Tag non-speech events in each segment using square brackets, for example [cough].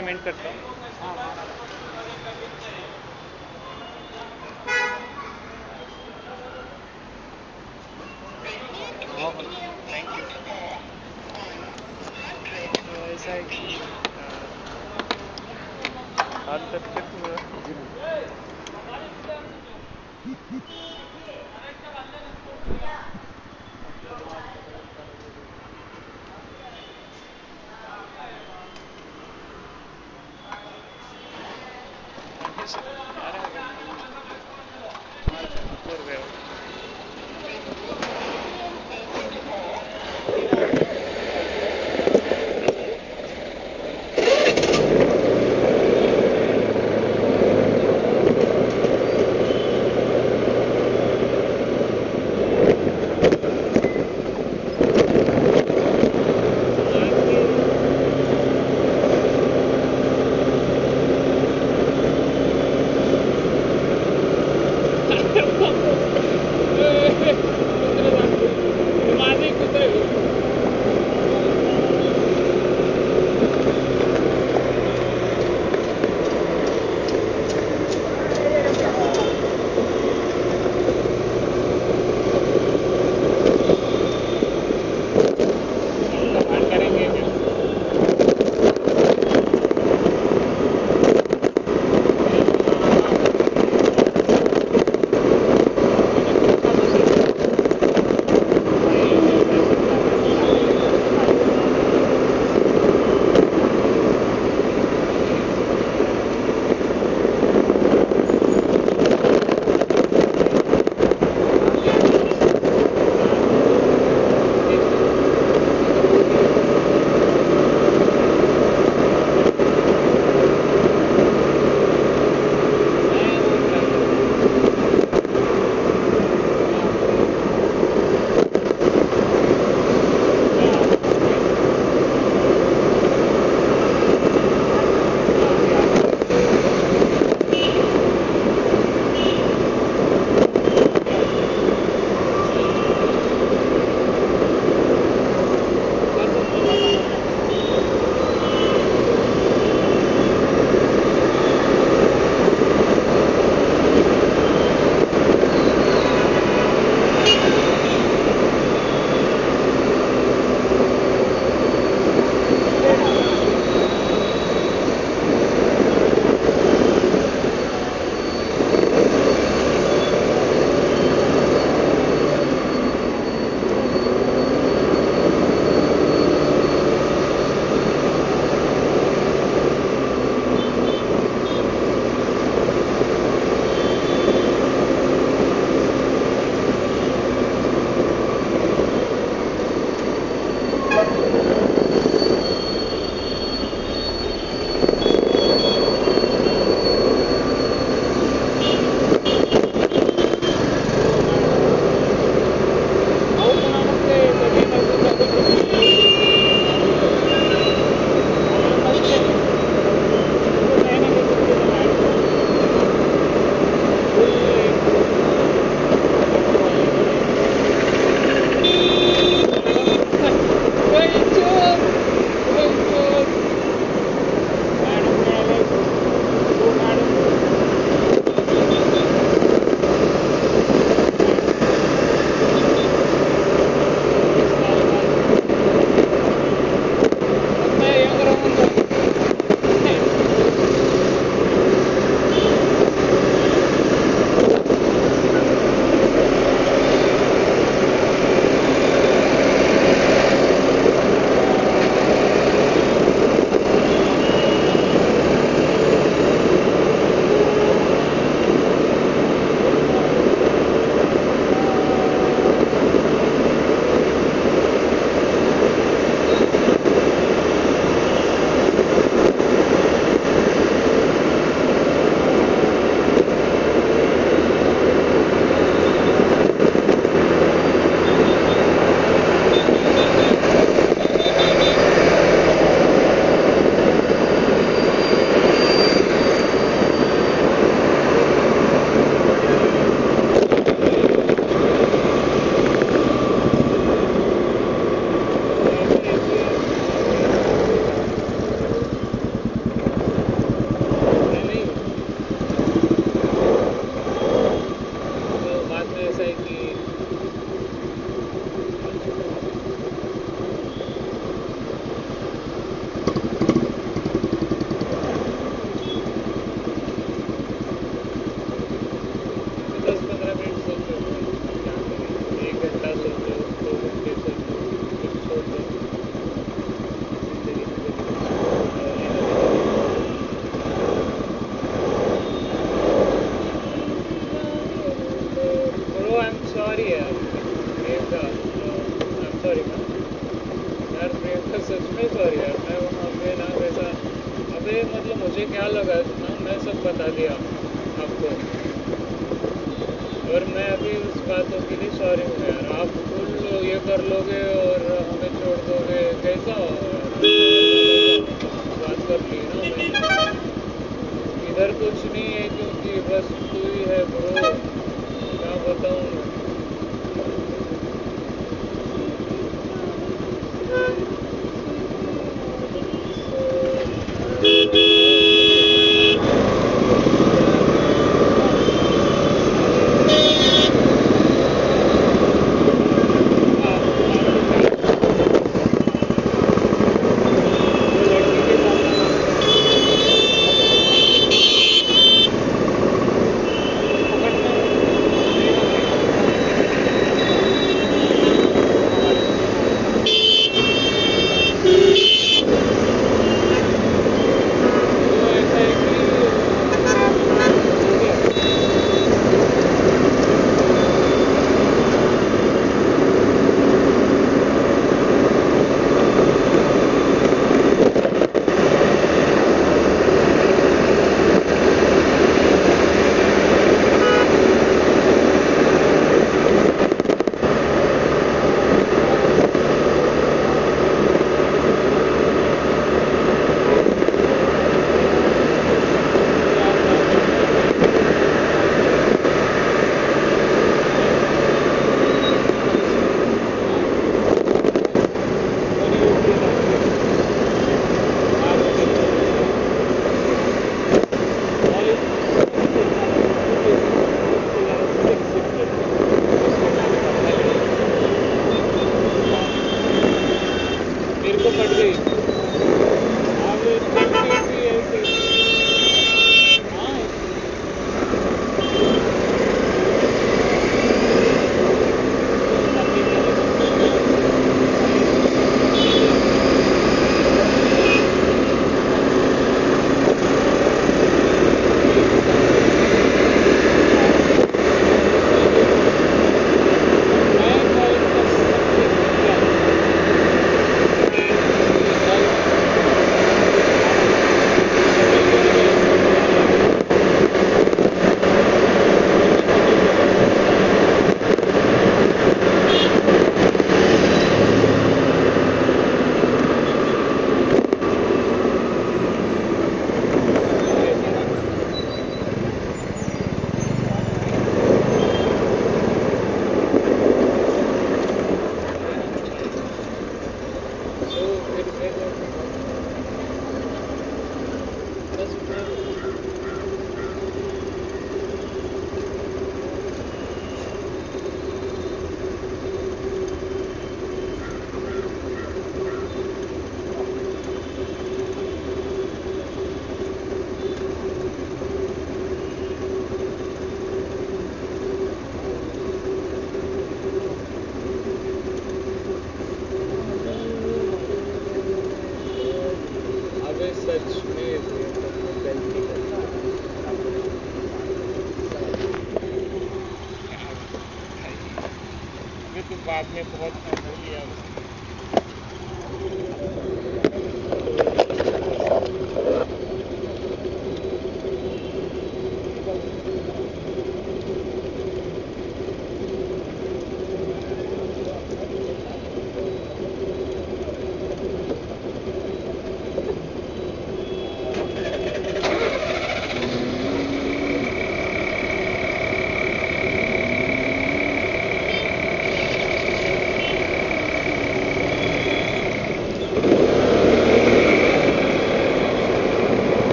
Payment करता हूँ।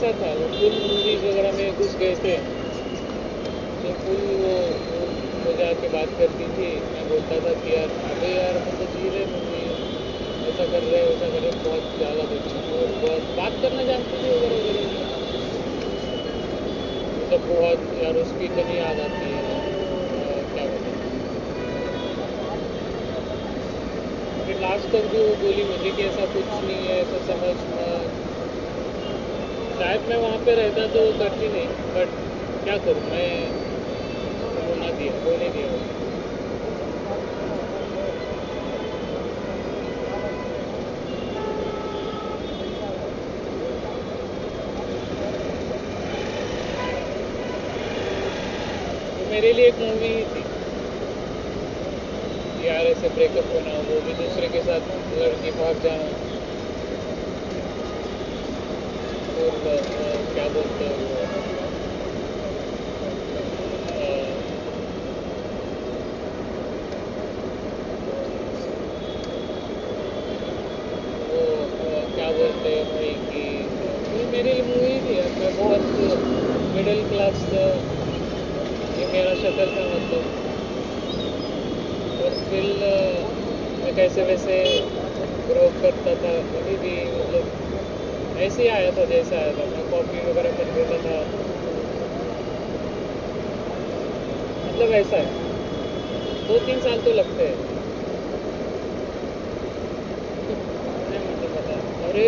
ऐसा था, वो फुल मूवीज़ वगैरह में घुस गए थे। तो फुल वो वो आके बात करती थी, मैं बोलता था कि यार अरे यार, हम तो जी रहे मूवी ऐसा कर रहे वैसा कर रहे बहुत ज़्यादा बच्चे और बहुत बात करना जानते थे वगैरह वगैरह। मतलब बहुत, यार, उसकी इतनी याद आती है। क्या फिर लास्ट तक भी वो बोली मुझे कि ऐसा कुछ नहीं है, ऐसा समझ मत शायद मैं वहाँ पे रहता तो करती नहीं बट क्या करूँ, मैं होना दिया होने दिया। वो मेरे लिए एक मूवी ही थी यार, ऐसे ब्रेकअप होना, वो भी दूसरे के साथ लड़की भाग जाना क्या बोलते हैं? क्या बोलते हैं भाई मूवी थी मैं बहुत मिडिल क्लास मेरा था मतलब और कैसे वैसे ग्रो करता था अभी भी मतलब ऐसे ही आया था, जैसे आया था। मैं कॉपी वगैरह कर देता था। मतलब ऐसा है। दो तीन साल तो लगते हैं। मतलब पता अरे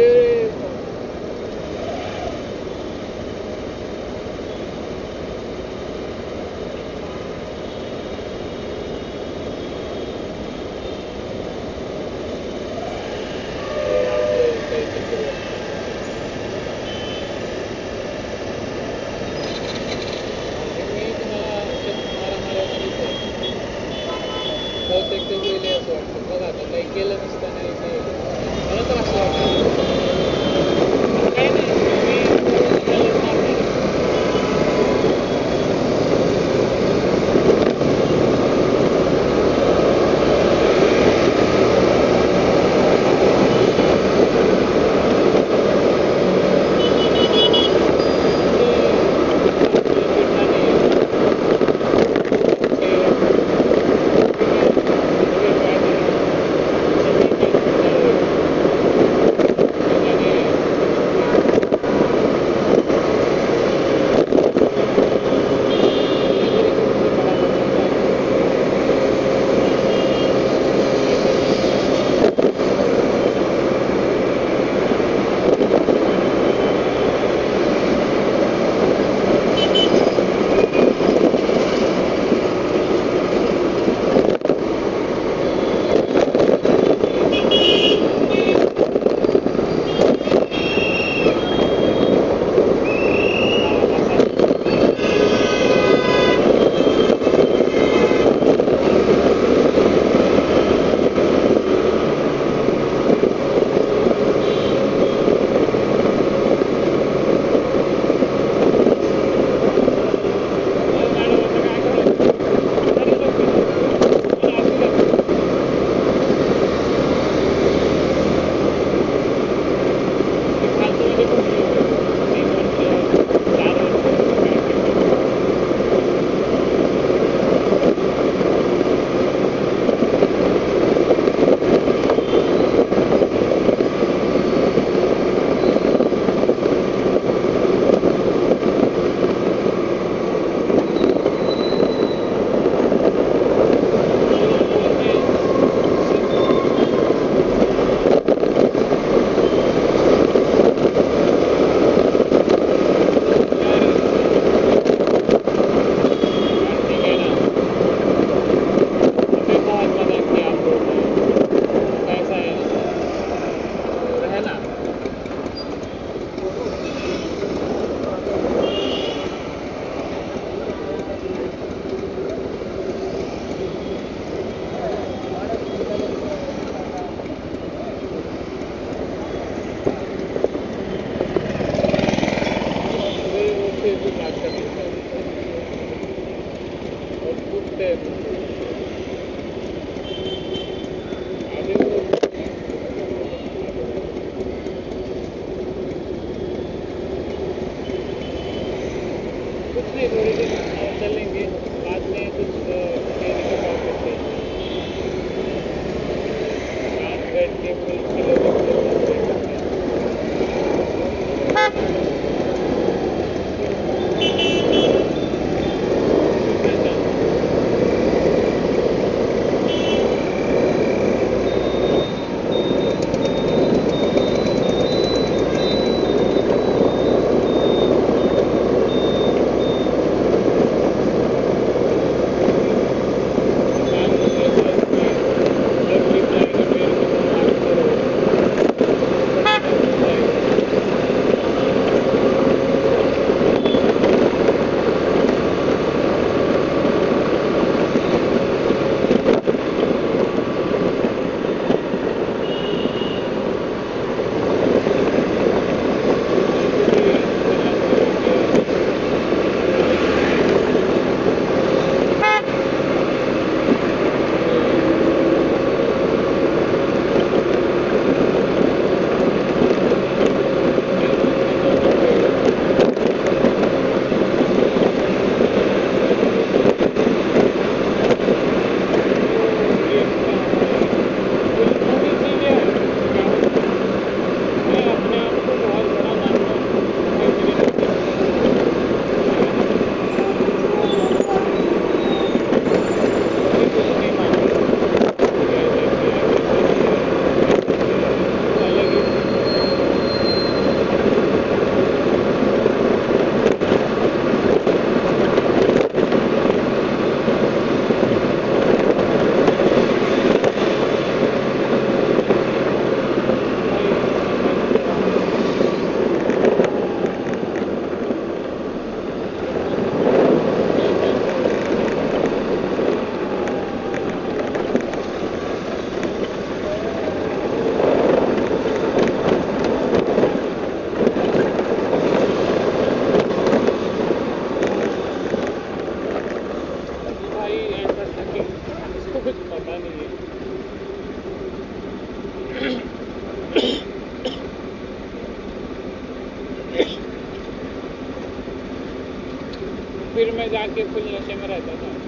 फिर मैं जाके फुल नशे में रहता था।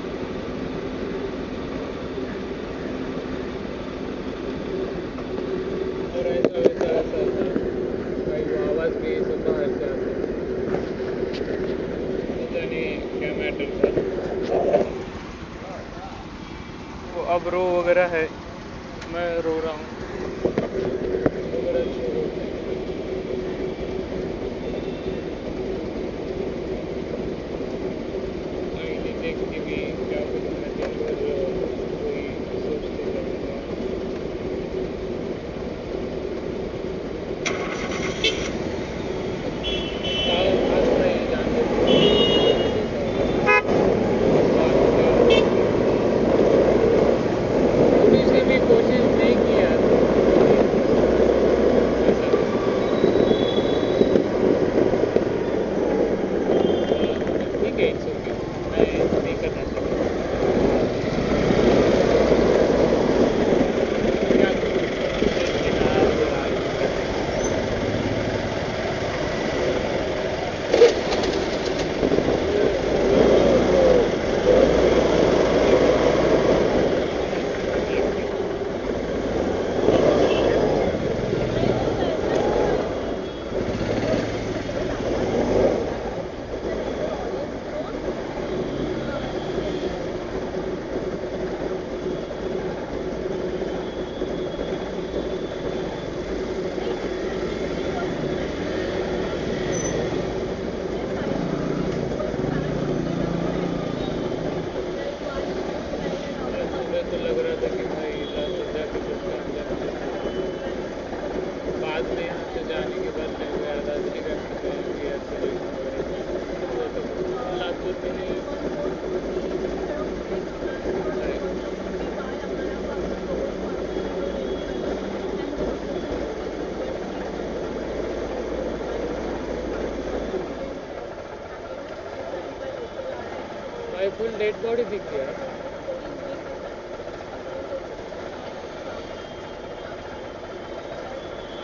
I feel dead body big here.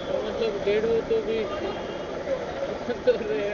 तो मतलब डेढ़ हो तो भी तो रहे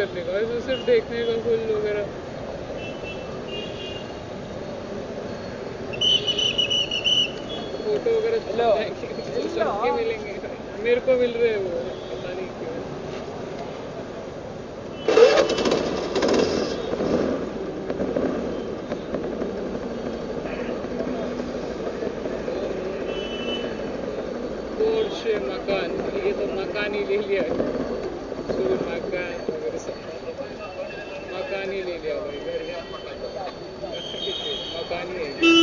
करने का वैसे तो सिर्फ़ देखने का फुल वगैरह। फ़ोटो वगैरह तो तो सबके मिलेंगे। मेरे को मिल रहे हैं वो पता नहीं क्यों। मकान ये तो मकान ही ले लिया है। मकानी ले लिया भाई। [laughs] घर मकानी है।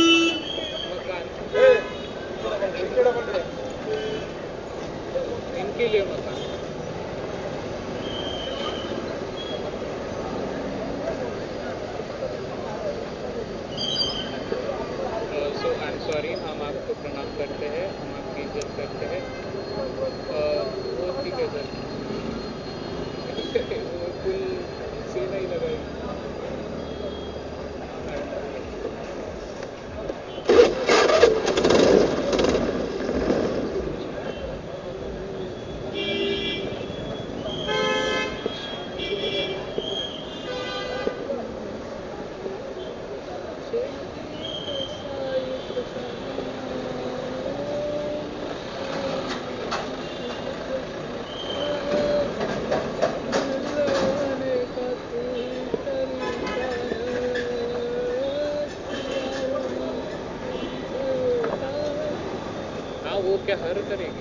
क्या हर करेगी